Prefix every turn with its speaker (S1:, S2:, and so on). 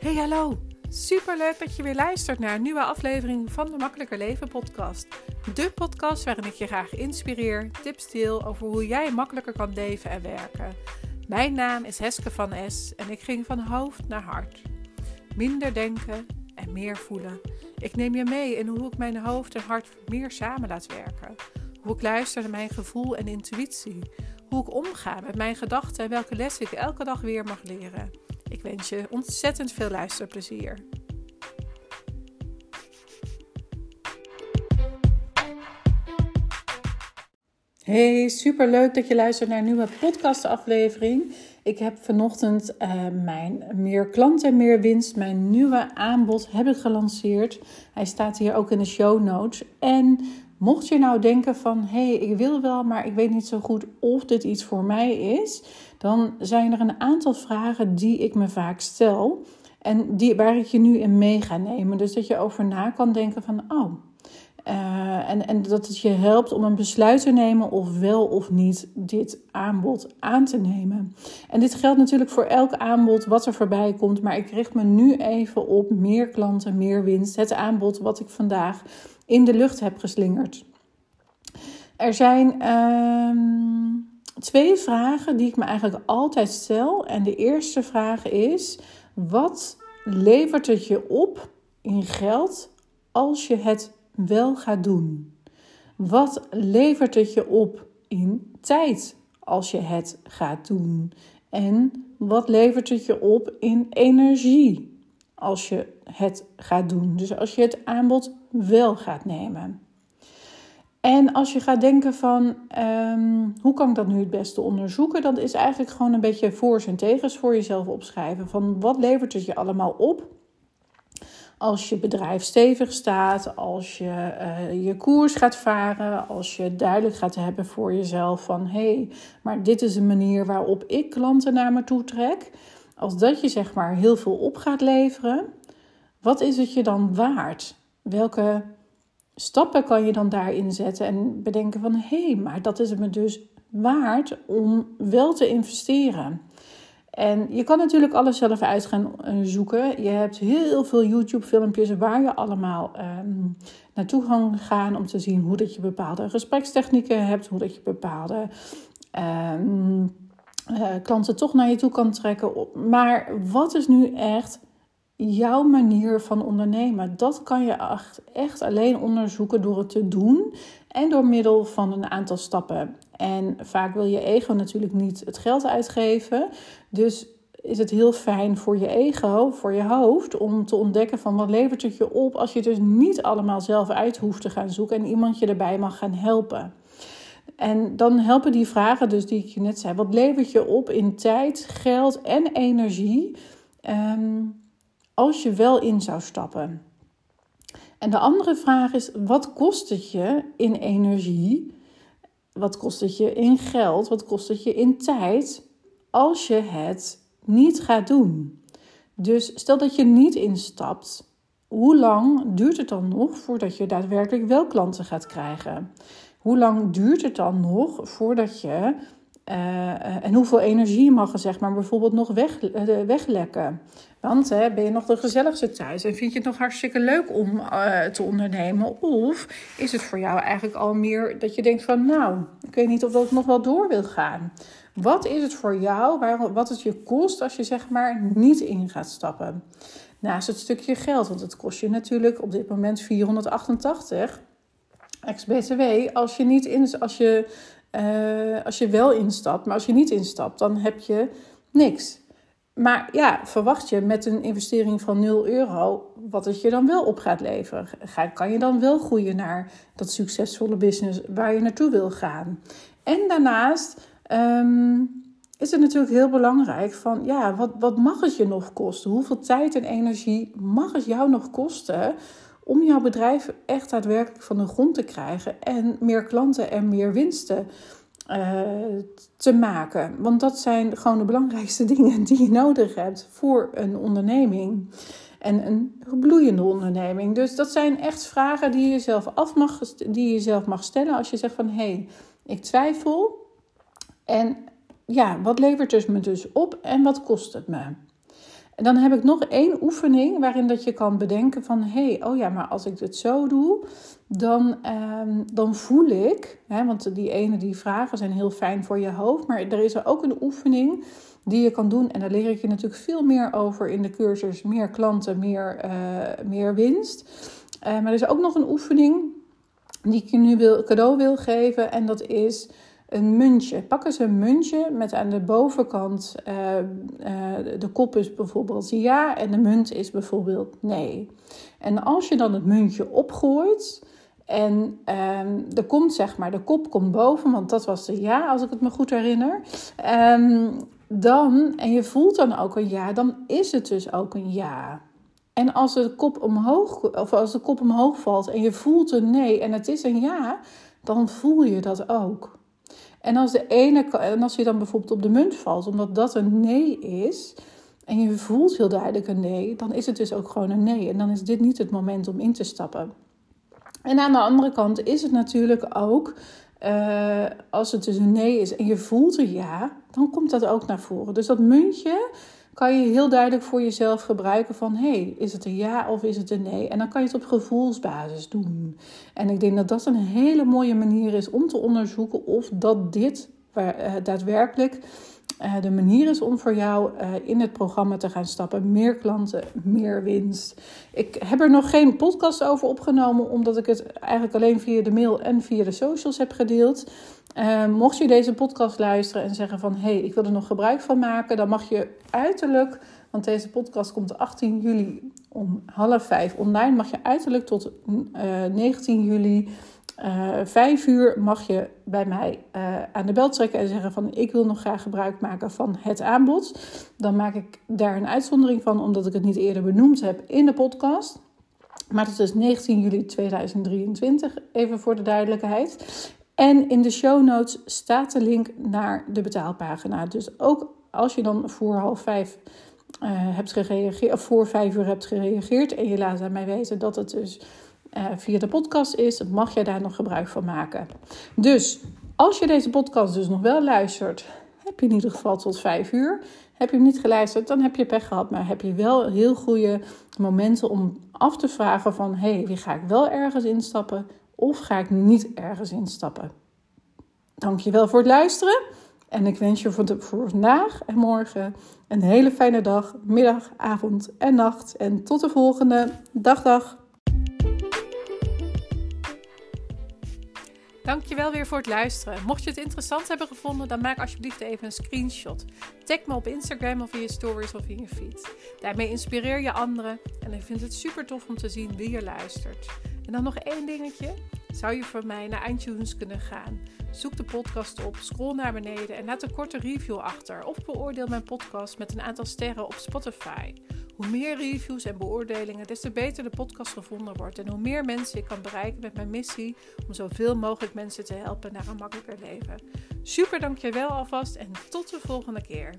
S1: Hey hallo, superleuk dat je weer luistert naar een nieuwe aflevering van de Makkelijker Leven podcast. De podcast waarin ik je graag inspireer, tips deel over hoe jij makkelijker kan leven en werken. Mijn naam is Heske van S en ik ging van hoofd naar hart. Minder denken en meer voelen. Ik neem je mee in hoe ik mijn hoofd en hart meer samen laat werken. Hoe ik luister naar mijn gevoel en intuïtie. Hoe ik omga met mijn gedachten en welke lessen ik elke dag weer mag leren. Ik wens je ontzettend veel luisterplezier. Hey, super leuk dat je luistert naar een nieuwe podcastaflevering. Ik heb vanochtend uh, mijn Meer Klanten, Meer Winst, mijn nieuwe aanbod, heb ik gelanceerd. Hij staat hier ook in de show notes. En mocht je nou denken van, hé, hey, ik wil wel, maar ik weet niet zo goed of dit iets voor mij is, dan zijn er een aantal vragen die ik me vaak stel en die, waar ik je nu in mee ga nemen. Dus dat je over na kan denken van, oh, uh, en, en dat het je helpt om een besluit te nemen of wel of niet dit aanbod aan te nemen. En dit geldt natuurlijk voor elk aanbod wat er voorbij komt, maar ik richt me nu even op meer klanten, meer winst. Het aanbod wat ik vandaag in de lucht heb geslingerd. Er zijn uh, twee vragen die ik me eigenlijk altijd stel. En de eerste vraag is: wat levert het je op in geld als je het wel gaat doen? Wat levert het je op in tijd als je het gaat doen? En wat levert het je op in energie als je het gaat doen? Dus als je het aanbod wel gaat nemen. En als je gaat denken van um, hoe kan ik dat nu het beste onderzoeken, dan is eigenlijk gewoon een beetje voor's en tegens voor jezelf opschrijven. Van wat levert het je allemaal op als je bedrijf stevig staat, als je uh, je koers gaat varen, als je duidelijk gaat hebben voor jezelf van hé, hey, maar dit is een manier waarop ik klanten naar me toe trek. Als dat je zeg maar heel veel op gaat leveren, wat is het je dan waard? Welke stappen kan je dan daarin zetten en bedenken van hé, hey, maar dat is het me dus waard om wel te investeren. En je kan natuurlijk alles zelf uit gaan eh, zoeken. Je hebt heel veel YouTube-filmpjes waar je allemaal um, naartoe kan gaan om te zien hoe dat je bepaalde gesprekstechnieken hebt, hoe dat je bepaalde um, uh, klanten toch naar je toe kan trekken. Maar wat is nu echt jouw manier van ondernemen? Dat kan je echt alleen onderzoeken door het te doen en door middel van een aantal stappen. En vaak wil je ego natuurlijk niet het geld uitgeven. Dus is het heel fijn voor je ego, voor je hoofd, om te ontdekken van wat levert het je op als je dus niet allemaal zelf uit hoeft te gaan zoeken en iemand je erbij mag gaan helpen. En dan helpen die vragen dus die ik je net zei. Wat levert je op in tijd, geld en energie ehm, als je wel in zou stappen? En de andere vraag is, wat kost het je in energie? Wat kost het je in geld? Wat kost het je in tijd als je het niet gaat doen? Dus stel dat je niet instapt, hoe lang duurt het dan nog voordat je daadwerkelijk wel klanten gaat krijgen? Hoe lang duurt het dan nog voordat je uh, en hoeveel energie mag er zeg maar bijvoorbeeld nog weg, uh, weglekken? Want hè, ben je nog de gezelligste thuis en vind je het nog hartstikke leuk om uh, te ondernemen? Of is het voor jou eigenlijk al meer dat je denkt van nou, ik weet niet of dat nog wel door wil gaan. Wat is het voor jou, waar, wat het je kost als je zeg maar niet in gaat stappen? Naast het stukje geld, want het kost je natuurlijk op dit moment 488 ex-BTW als je niet in, als je uh, als je wel instapt. Maar als je niet instapt, dan heb je niks. Maar ja, verwacht je met een investering van 0 euro wat het je dan wel op gaat leveren? Ga, kan je dan wel groeien naar dat succesvolle business waar je naartoe wil gaan? En daarnaast um, is het natuurlijk heel belangrijk van ja, wat, wat mag het je nog kosten? Hoeveel tijd en energie mag het jou nog kosten om jouw bedrijf echt daadwerkelijk van de grond te krijgen en meer klanten en meer winsten uh, te maken. Want dat zijn gewoon de belangrijkste dingen die je nodig hebt voor een onderneming. En een bloeiende onderneming. Dus dat zijn echt vragen die je zelf af mag, die je zelf mag stellen als je zegt van hé, hey, ik twijfel. En ja, wat levert het me dus op en wat kost het me? Dan heb ik nog één oefening waarin dat je kan bedenken van... hé, hey, oh ja, maar als ik dit zo doe, dan, ehm, dan voel ik... Hè, want die ene, die vragen zijn heel fijn voor je hoofd. Maar er is er ook een oefening die je kan doen. En daar leer ik je natuurlijk veel meer over in de cursus. Meer klanten, meer, uh, meer winst. Uh, maar er is ook nog een oefening die ik je nu wil, cadeau wil geven. En dat is een muntje. Pak eens een muntje met aan de bovenkant uh, uh, de kop is bijvoorbeeld ja en de munt is bijvoorbeeld nee. En als je dan het muntje opgooit en um, er komt zeg maar, de kop komt boven, want dat was de ja als ik het me goed herinner. Um, dan, en je voelt dan ook een ja, dan is het dus ook een ja. En als de kop omhoog, of als de kop omhoog valt en je voelt een nee en het is een ja, dan voel je dat ook. En als, de ene, en als je dan bijvoorbeeld op de munt valt, omdat dat een nee is, en je voelt heel duidelijk een nee, dan is het dus ook gewoon een nee. En dan is dit niet het moment om in te stappen. En aan de andere kant is het natuurlijk ook, uh, als het dus een nee is en je voelt een ja, dan komt dat ook naar voren. Dus dat muntje kan je heel duidelijk voor jezelf gebruiken van... hé, hey, is het een ja of is het een nee? En dan kan je het op gevoelsbasis doen. En ik denk dat dat een hele mooie manier is om te onderzoeken of dat dit uh, daadwerkelijk uh, de manier is om voor jou uh, in het programma te gaan stappen. Meer klanten, meer winst. Ik heb er nog geen podcast over opgenomen, omdat ik het eigenlijk alleen via de mail en via de socials heb gedeeld. Uh, mocht je deze podcast luisteren en zeggen van hé, hey, ik wil er nog gebruik van maken, dan mag je uiterlijk, want deze podcast komt 18 juli om half vijf online, mag je uiterlijk tot 19 juli uh, vijf uur mag je bij mij aan de bel trekken en zeggen van ik wil nog graag gebruik maken van het aanbod. Dan maak ik daar een uitzondering van omdat ik het niet eerder benoemd heb in de podcast. Maar het is 19 juli 2023, even voor de duidelijkheid. En in de show notes staat de link naar de betaalpagina. Dus ook als je dan voor half vijf uh, hebt gereageerd, of voor vijf uur hebt gereageerd en je laat aan mij weten dat het dus uh, via de podcast is, mag jij daar nog gebruik van maken. Dus als je deze podcast dus nog wel luistert, heb je in ieder geval tot vijf uur. Heb je hem niet geluisterd, dan heb je pech gehad. Maar heb je wel heel goede momenten om af te vragen van... hé, hey, wie ga ik wel ergens instappen of ga ik niet ergens instappen? Dankjewel voor het luisteren. En ik wens je voor, de, vandaag en morgen een hele fijne dag, middag, avond en nacht. En tot de volgende. Dag, dag. Dankjewel weer voor het luisteren. Mocht je het interessant hebben gevonden, dan maak alsjeblieft even een screenshot. Tag me op Instagram of in je stories of in je feed. Daarmee inspireer je anderen en ik vind het super tof om te zien wie je luistert. En dan nog één dingetje. Zou je voor mij naar iTunes kunnen gaan? Zoek de podcast op, scroll naar beneden en laat een korte review achter. Of beoordeel mijn podcast met een aantal sterren op Spotify. Hoe meer reviews en beoordelingen, des te beter de podcast gevonden wordt. En hoe meer mensen ik kan bereiken met mijn missie om zoveel mogelijk mensen te helpen naar een makkelijker leven. Super dankjewel alvast en tot de volgende keer.